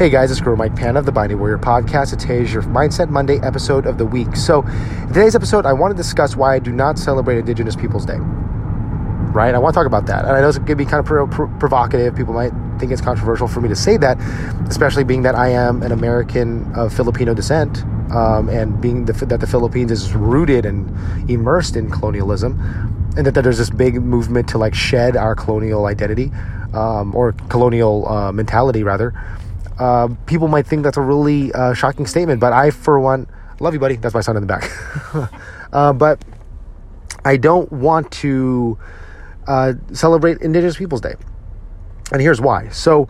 Hey guys, it's Guro Mike Pan of the Binding Warrior Podcast. Today is your Mindset Monday episode of the week. So, in today's episode, I want to discuss why I do not celebrate Indigenous Peoples Day. Right? I want to talk about that. And I know it's going to be kind of pro- pro- provocative. People might think it's controversial for me to say that, especially being that I am an American of Filipino descent um, and being the, that the Philippines is rooted and immersed in colonialism and that, that there's this big movement to like shed our colonial identity um, or colonial uh, mentality rather uh, people might think that's a really uh, shocking statement, but I, for one, love you, buddy. That's my son in the back. uh, but I don't want to uh, celebrate Indigenous Peoples Day. And here's why. So,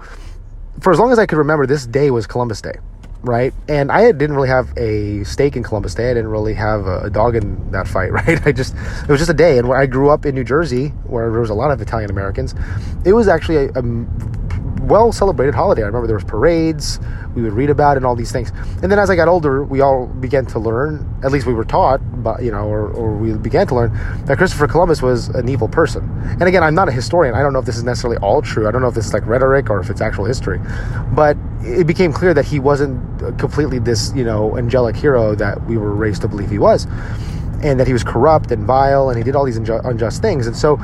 for as long as I could remember, this day was Columbus Day, right? And I didn't really have a stake in Columbus Day. I didn't really have a dog in that fight, right? I just, it was just a day. And where I grew up in New Jersey, where there was a lot of Italian Americans, it was actually a, a well celebrated holiday. I remember there was parades, we would read about it and all these things. And then as I got older, we all began to learn, at least we were taught, but you know, or, or we began to learn that Christopher Columbus was an evil person. And again, I'm not a historian. I don't know if this is necessarily all true. I don't know if this is like rhetoric or if it's actual history. But it became clear that he wasn't completely this, you know, angelic hero that we were raised to believe he was. And that he was corrupt and vile and he did all these unjust things. And so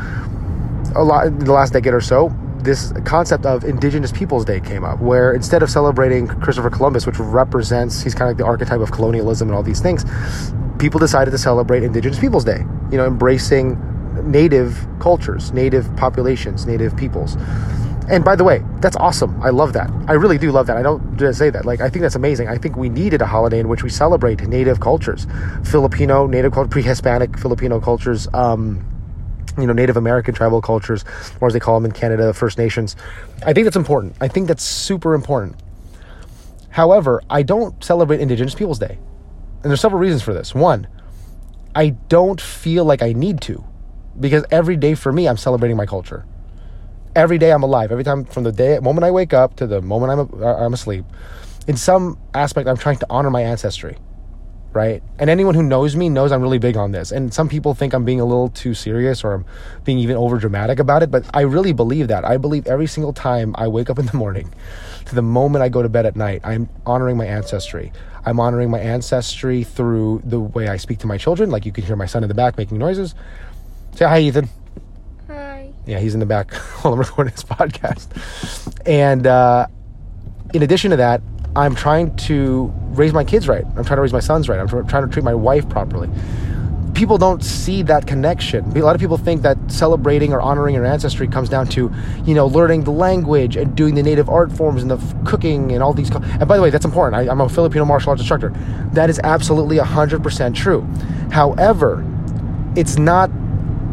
a lot in the last decade or so, this concept of Indigenous Peoples Day came up, where instead of celebrating Christopher Columbus, which represents, he's kind of like the archetype of colonialism and all these things, people decided to celebrate Indigenous Peoples Day, you know, embracing native cultures, native populations, native peoples. And by the way, that's awesome. I love that. I really do love that. I don't just say that. Like, I think that's amazing. I think we needed a holiday in which we celebrate native cultures, Filipino, native culture, pre-Hispanic Filipino cultures, um, you know Native American tribal cultures, or as they call them in Canada, First Nations. I think that's important. I think that's super important. However, I don't celebrate Indigenous Peoples Day, and there's several reasons for this. One, I don't feel like I need to, because every day for me, I'm celebrating my culture. Every day I'm alive. Every time from the day moment I wake up to the moment I'm I'm asleep, in some aspect, I'm trying to honor my ancestry right? And anyone who knows me knows I'm really big on this. And some people think I'm being a little too serious or I'm being even over dramatic about it, but I really believe that. I believe every single time I wake up in the morning to the moment I go to bed at night, I'm honoring my ancestry. I'm honoring my ancestry through the way I speak to my children. Like you can hear my son in the back making noises. Say hi, Ethan. Hi. Yeah, he's in the back while I'm recording this podcast. And uh, in addition to that, I'm trying to raise my kids right. I'm trying to raise my sons right. I'm trying to treat my wife properly. People don't see that connection. A lot of people think that celebrating or honoring your ancestry comes down to, you know, learning the language and doing the native art forms and the f- cooking and all these. Co- and by the way, that's important. I, I'm a Filipino martial arts instructor. That is absolutely 100% true. However, it's not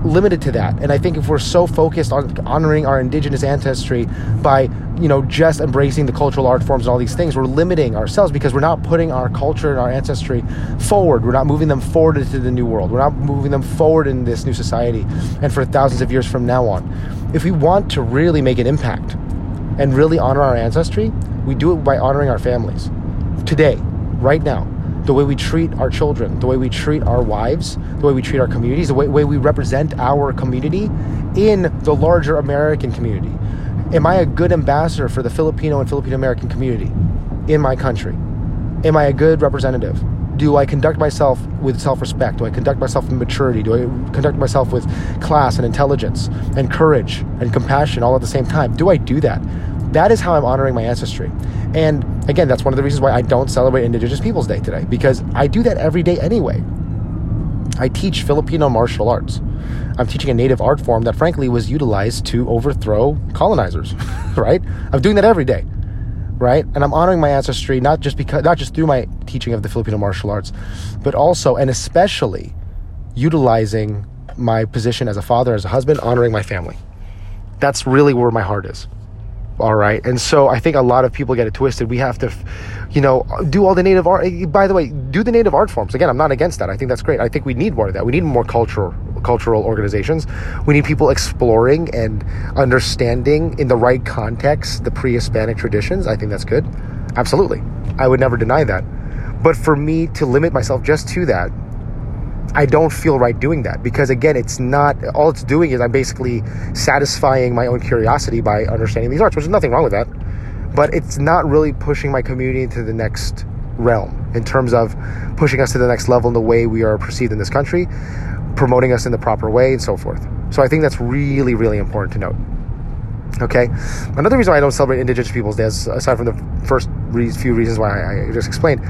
limited to that. And I think if we're so focused on honoring our indigenous ancestry by, you know, just embracing the cultural art forms and all these things, we're limiting ourselves because we're not putting our culture and our ancestry forward. We're not moving them forward into the new world. We're not moving them forward in this new society and for thousands of years from now on. If we want to really make an impact and really honor our ancestry, we do it by honoring our families. Today, right now, the way we treat our children, the way we treat our wives, the way we treat our communities, the way, way we represent our community in the larger American community. Am I a good ambassador for the Filipino and Filipino American community in my country? Am I a good representative? Do I conduct myself with self respect? Do I conduct myself with maturity? Do I conduct myself with class and intelligence and courage and compassion all at the same time? Do I do that? That is how I'm honoring my ancestry. And again, that's one of the reasons why I don't celebrate Indigenous Peoples Day today, because I do that every day anyway. I teach Filipino martial arts. I'm teaching a native art form that, frankly, was utilized to overthrow colonizers, right? I'm doing that every day, right? And I'm honoring my ancestry not just because, not just through my teaching of the Filipino martial arts, but also and especially utilizing my position as a father, as a husband, honoring my family. That's really where my heart is all right. And so i think a lot of people get it twisted. We have to you know do all the native art. By the way do the native art forms. Again i'm not against that. I think that's great. I think we need more of that. We need more cultural cultural organizations. We need people exploring and understanding in the right context the pre-hispanic traditions. I think that's good. Absolutely. I would never deny that. But for me to limit myself just to that I don't feel right doing that because again, it's not all it's doing is I'm basically satisfying my own curiosity by understanding these arts, which is nothing wrong with that. but it's not really pushing my community into the next realm in terms of pushing us to the next level in the way we are perceived in this country, promoting us in the proper way, and so forth. So I think that's really, really important to note. Okay, another reason why I don't celebrate Indigenous Peoples Day, aside from the first few reasons why I just explained,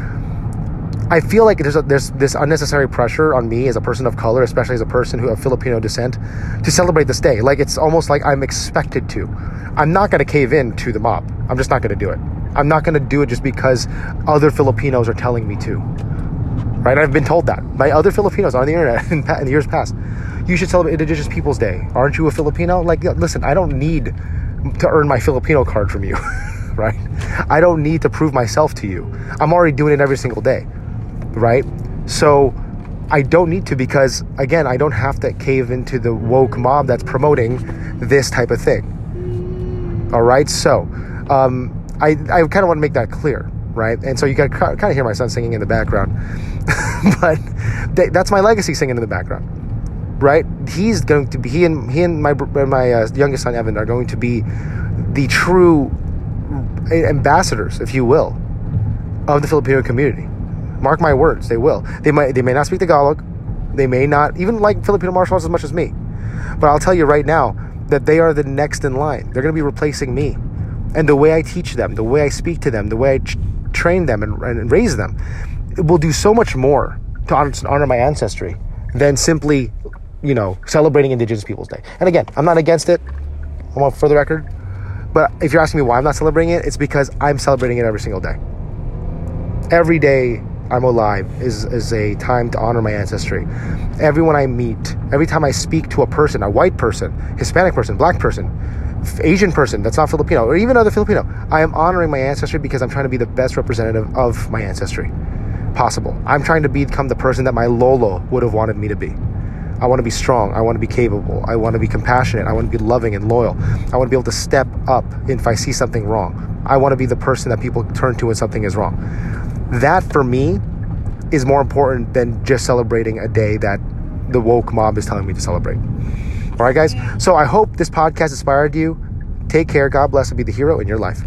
I feel like there's a, there's this unnecessary pressure on me as a person of color, especially as a person who of Filipino descent, to celebrate this day. Like it's almost like I'm expected to. I'm not going to cave in to the mob. I'm just not going to do it. I'm not going to do it just because other Filipinos are telling me to. Right? I've been told that by other Filipinos on the internet in, in years past. You should celebrate Indigenous Peoples Day. Aren't you a Filipino? Like, listen, I don't need to earn my Filipino card from you. right? I don't need to prove myself to you. I'm already doing it every single day. Right? So I don't need to because, again, I don't have to cave into the woke mob that's promoting this type of thing. All right? So, um, I, I kind of want to make that clear, right? And so you can kind of hear my son singing in the background, but that's my legacy singing in the background, right? He's going to be he and he and my my uh, youngest son Evan are going to be the true ambassadors, if you will, of the Filipino community. Mark my words, they will. They might they may not speak Tagalog, they may not even like Filipino martial arts as much as me, but I'll tell you right now that they are the next in line. They're going to be replacing me and the way I teach them, the way I speak to them, the way I ch- train them and, and, raise them, it will do so much more to honor, to honor my ancestry than simply, you know, celebrating Indigenous Peoples Day. And again, I'm not against it. I'm want for the record. But if you're asking me why I'm not celebrating it, it's because I'm celebrating it every single day. Every day I'm alive is, is a time to honor my ancestry. Everyone I meet, every time I speak to a person, a white person, Hispanic person, black person, Asian person that's not Filipino, or even other Filipino, I am honoring my ancestry because I'm trying to be the best representative of my ancestry possible. I'm trying to become the person that my Lolo would have wanted me to be. I want to be strong. I want to be capable. I want to be compassionate. I want to be loving and loyal. I want to be able to step up if I see something wrong. I want to be the person that people turn to when something is wrong. That for me is more important than just celebrating a day that the woke mob is telling me to celebrate. All right, guys. So I hope this podcast inspired you. Take care. God bless and be the hero in your life.